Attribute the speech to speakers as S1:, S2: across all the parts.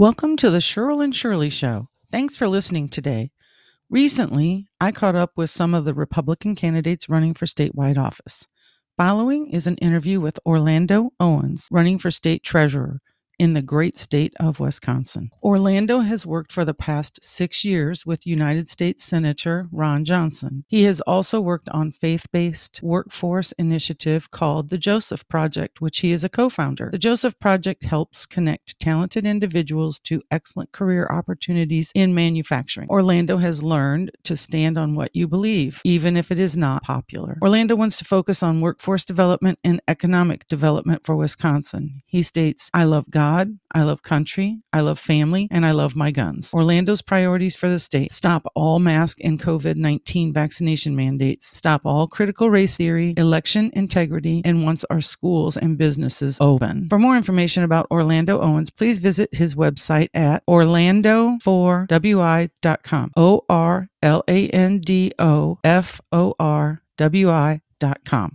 S1: Welcome to the Cheryl and Shirley Show. Thanks for listening today. Recently, I caught up with some of the Republican candidates running for statewide office. Following is an interview with Orlando Owens, running for state treasurer in the great state of Wisconsin. Orlando has worked for the past six years with United States Senator Ron Johnson. He has also worked on faith-based workforce initiative called the Joseph Project, which he is a co-founder. The Joseph Project helps connect talented individuals to excellent career opportunities in manufacturing. Orlando has learned to stand on what you believe, even if it is not popular. Orlando wants to focus on workforce development and economic development for Wisconsin. He states, I love God God, I love country, I love family, and I love my guns. Orlando's priorities for the state stop all mask and COVID 19 vaccination mandates, stop all critical race theory, election integrity, and wants our schools and businesses open. For more information about Orlando Owens, please visit his website at orlando4wi.com. O R L A N D O F O R W I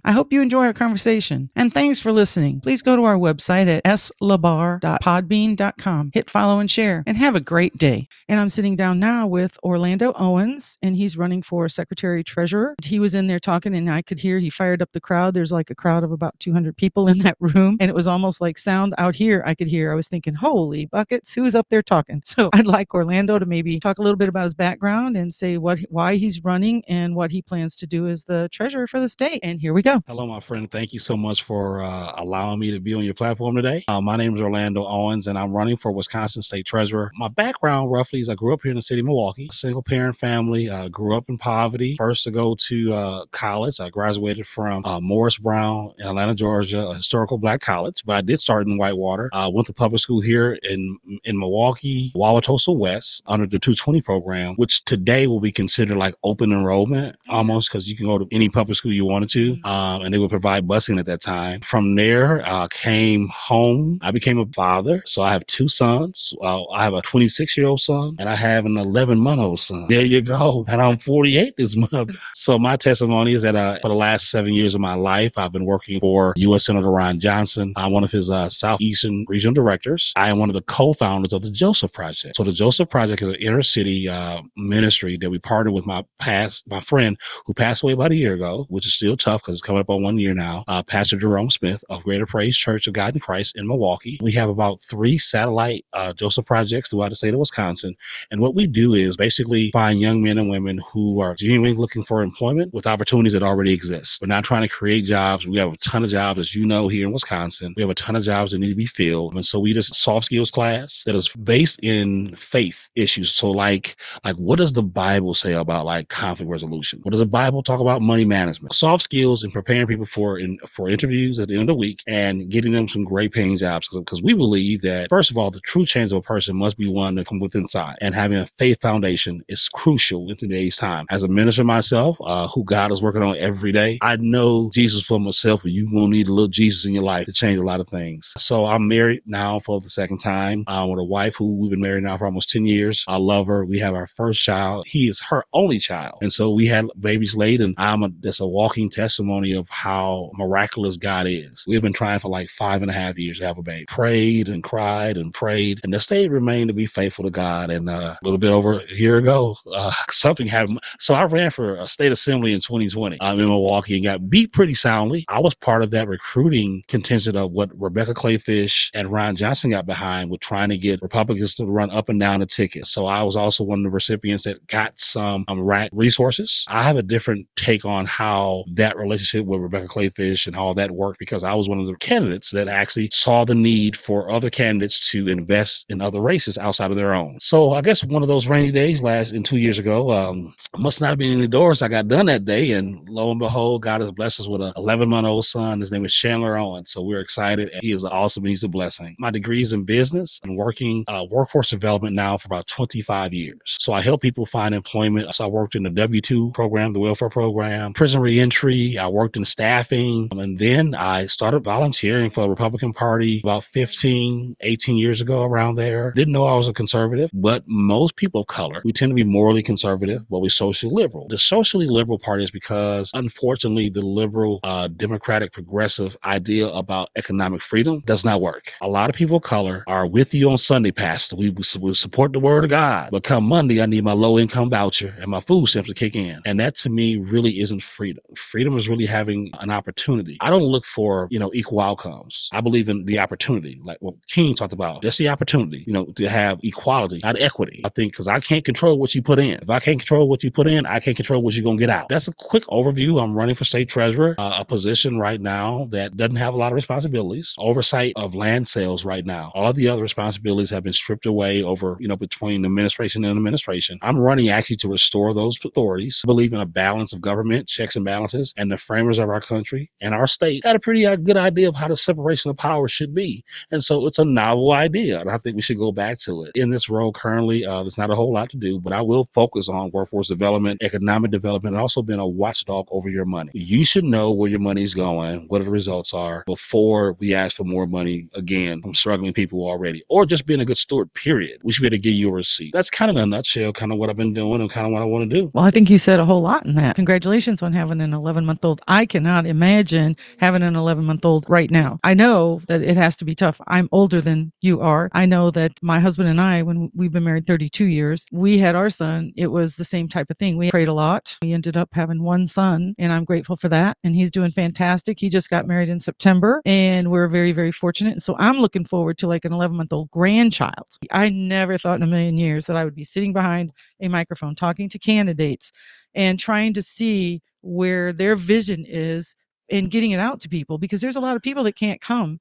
S1: I hope you enjoy our conversation and thanks for listening. Please go to our website at slabar.podbean.com. Hit follow and share and have a great day. And I'm sitting down now with Orlando Owens and he's running for secretary treasurer. He was in there talking and I could hear he fired up the crowd. There's like a crowd of about 200 people in that room and it was almost like sound out here I could hear. I was thinking, holy buckets, who's up there talking? So I'd like Orlando to maybe talk a little bit about his background and say what why he's running and what he plans to do as the treasurer for the state and here we go.
S2: Hello, my friend. Thank you so much for uh, allowing me to be on your platform today. Uh, my name is Orlando Owens, and I'm running for Wisconsin State Treasurer. My background, roughly, is I grew up here in the city of Milwaukee, single parent family. Uh, grew up in poverty. First to go to uh, college, I graduated from uh, Morris Brown in Atlanta, Georgia, a historical black college. But I did start in Whitewater. I went to public school here in in Milwaukee, Wauwatosa West, under the 220 program, which today will be considered like open enrollment almost because you can go to any public school you want wanted to, um, and they would provide busing at that time. From there, I uh, came home. I became a father. So I have two sons. Uh, I have a 26 year old son, and I have an 11 month old son. There you go. And I'm 48 this month. So my testimony is that uh, for the last seven years of my life, I've been working for U.S. Senator Ron Johnson. I'm one of his uh, Southeastern regional directors. I am one of the co-founders of the Joseph Project. So the Joseph Project is an inner city uh, ministry that we partnered with my past, my friend who passed away about a year ago, which is still tough because it's coming up on one year now. Uh, Pastor Jerome Smith of Greater Praise Church of God in Christ in Milwaukee. We have about three satellite uh, Joseph projects throughout the state of Wisconsin. And what we do is basically find young men and women who are genuinely looking for employment with opportunities that already exist. We're not trying to create jobs. We have a ton of jobs, as you know, here in Wisconsin. We have a ton of jobs that need to be filled. And so we just soft skills class that is based in faith issues. So like, like what does the Bible say about like conflict resolution? What does the Bible talk about money management? Soft skills and preparing people for in, for interviews at the end of the week and getting them some great paying jobs. Because we believe that first of all the true change of a person must be one that comes within inside and having a faith foundation is crucial in today's time. As a minister myself uh, who god is working on every day i know jesus for myself and you're gonna need a little jesus in your life to change a lot of things. So i'm married now for the second time. Uh, with a wife who we've been married now for almost 10 years. I love her. We have our first child. He is her only child. And so we had babies late and i'm a that's a walking testimony of how miraculous God is. We've been trying for like five and a half years to have a baby. Prayed and cried and prayed, and the state remained to be faithful to God. And uh, a little bit over a year ago, uh, something happened. So I ran for a state assembly in 2020. I'm in Milwaukee and got beat pretty soundly. I was part of that recruiting contingent of what Rebecca Kleefisch and Ron Johnson got behind with trying to get Republicans to run up and down the ticket. So I was also one of the recipients that got some um, resources. I have a different take on how that relationship with Rebecca Kleefisch and all that worked because I was one of the candidates that actually saw the need for other candidates to invest in other races outside of their own. So I guess one of those rainy days last in two years ago, um, must not have been any doors I got done that day. And lo and behold, God has blessed us with an 11 month old son. His name is Chandler Owen. So we're excited. He is awesome. He's a blessing. My degree is in business and working uh, workforce development now for about 25 years. So I help people find employment. So I worked in the W 2 program, the welfare program, prison reentry I worked in staffing. And then I started volunteering for the Republican Party about 15, 18 years ago around there. Didn't know I was a conservative, but most people of color, we tend to be morally conservative, but we're socially liberal. The socially liberal part is because, unfortunately, the liberal, uh, democratic, progressive idea about economic freedom does not work. A lot of people of color are with you on Sunday, Pastor. We, we support the word of God, but come Monday, I need my low income voucher and my food stamps to kick in. And that to me really isn't freedom. Freedom is really having an opportunity. I don't look for, you know, equal outcomes. I believe in the opportunity, like what King talked about. That's the opportunity, you know, to have equality, not equity. I think because I can't control what you put in. If I can't control what you put in, I can't control what you're going to get out. That's a quick overview. I'm running for state treasurer, uh, a position right now that doesn't have a lot of responsibilities. Oversight of land sales right now. All the other responsibilities have been stripped away over, you know, between administration and administration. I'm running actually to restore those authorities. I believe in a balance of government, checks and balances, and the framers of our country and our state got a pretty uh, good idea of how the separation of power should be. And so it's a novel idea. And I think we should go back to it. In this role currently, uh, there's not a whole lot to do, but I will focus on workforce development, economic development, and also being a watchdog over your money. You should know where your money's going, what the results are before we ask for more money again from struggling people already, or just being a good steward, period. We should be able to give you a receipt. That's kind of in a nutshell, kind of what I've been doing and kind of what I want to do.
S3: Well, I think you said a whole lot in that. Congratulations on having an 11 month old. I cannot imagine having an 11 month old right now. I know that it has to be tough. I'm older than you are. I know that my husband and I, when we've been married 32 years, we had our son. It was the same type of thing. We prayed a lot. We ended up having one son, and I'm grateful for that. And he's doing fantastic. He just got married in September, and we're very, very fortunate. And so I'm looking forward to like an 11 month old grandchild. I never thought in a million years that I would be sitting behind a microphone talking to candidates and trying to see where their vision is and getting it out to people because there's a lot of people that can't come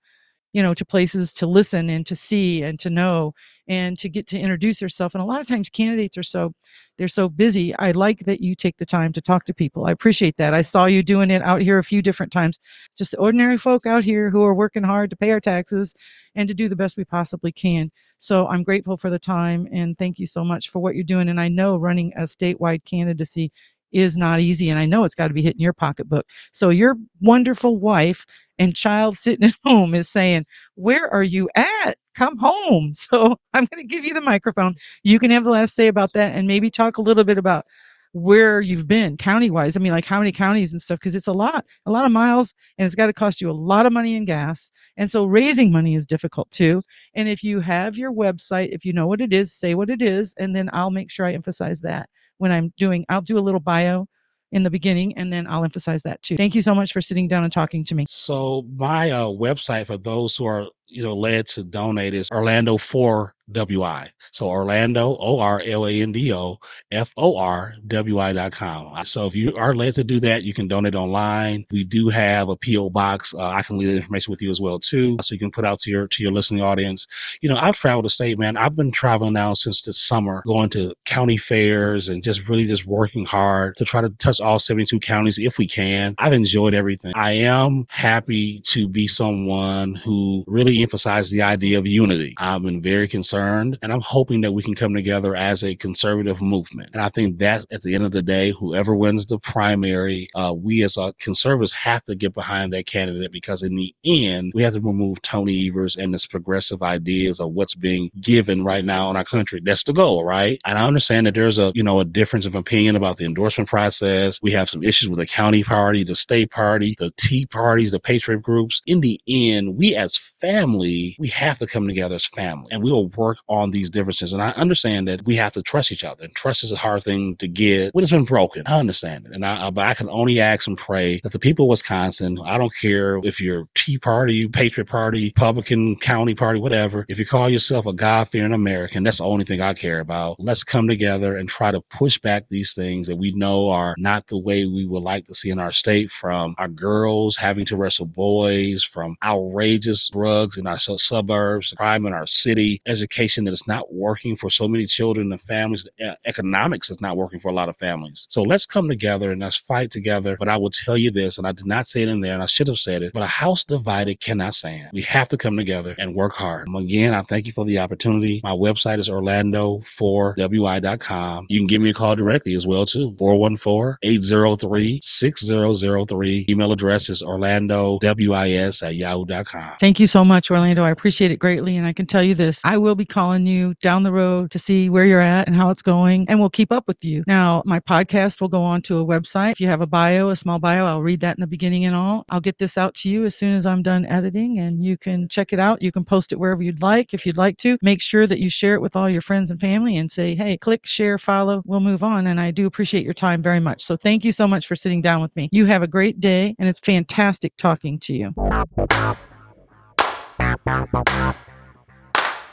S3: you know to places to listen and to see and to know and to get to introduce yourself and a lot of times candidates are so they're so busy i like that you take the time to talk to people i appreciate that i saw you doing it out here a few different times just the ordinary folk out here who are working hard to pay our taxes and to do the best we possibly can so i'm grateful for the time and thank you so much for what you're doing and i know running a statewide candidacy is not easy and i know it's got to be hitting your pocketbook so your wonderful wife and child sitting at home is saying, Where are you at? Come home. So I'm going to give you the microphone. You can have the last say about that and maybe talk a little bit about where you've been county wise. I mean, like how many counties and stuff, because it's a lot, a lot of miles, and it's got to cost you a lot of money in gas. And so raising money is difficult too. And if you have your website, if you know what it is, say what it is, and then I'll make sure I emphasize that when I'm doing, I'll do a little bio in the beginning, and then I'll emphasize that too. Thank you so much for sitting down and talking to me.
S2: So, my uh, website for those who are you know led to donate is Orlando 4 WI. So Orlando, O R L A N D O F O R W I dot com. So if you are led to do that, you can donate online. We do have a P.O. box. Uh, I can leave the information with you as well too. So you can put out to your to your listening audience. You know, I've traveled the state, man. I've been traveling now since the summer, going to county fairs and just really just working hard to try to touch all 72 counties if we can. I've enjoyed everything. I am happy to be someone who really emphasizes the idea of unity. I've been very concerned concerned. And I'm hoping that we can come together as a conservative movement. And I think that at the end of the day, whoever wins the primary, uh, we as conservatives have to get behind that candidate because in the end, we have to remove Tony Evers and this progressive ideas of what's being given right now in our country. That's the goal, right? And I understand that there's a, you know, a difference of opinion about the endorsement process. We have some issues with the county party, the state party, the Tea parties, the patriot groups. In the end, we as family, we have to come together as family and we will work work on these differences. And I understand that we have to trust each other. And trust is a hard thing to get when it's been broken. I understand it. And I, but I can only ask and pray that the people of Wisconsin, I don't care if you're Tea Party, Patriot Party, Republican, County Party, whatever, if you call yourself a God fearing American, that's the only thing I care about. Let's come together and try to push back these things that we know are not the way we would like to see in our state from our girls having to wrestle boys, from outrageous drugs in our suburbs, crime in our city, education education that is not working for so many children and families. Uh, economics is not working for a lot of families. So let's come together and let's fight together. But I will tell you this, and I did not say it in there, and I should have said it, but a house divided cannot stand. We have to come together and work hard. Again, I thank you for the opportunity. My website is orlando4wi.com. You can give me a call directly as well, too. 414-803-6003. Email address is orlandowis at yahoo.com.
S3: Thank you so much, Orlando. I appreciate it greatly. And I can tell you this, I will be calling you down the road to see where you're at and how it's going, and we'll keep up with you. Now, my podcast will go on to a website. If you have a bio, a small bio, I'll read that in the beginning and all. I'll get this out to you as soon as I'm done editing, and you can check it out. You can post it wherever you'd like. If you'd like to, make sure that you share it with all your friends and family and say, hey, click, share, follow. We'll move on. And I do appreciate your time very much. So thank you so much for sitting down with me. You have a great day, and it's fantastic talking to you.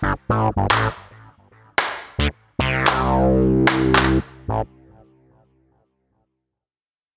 S3: Thank you.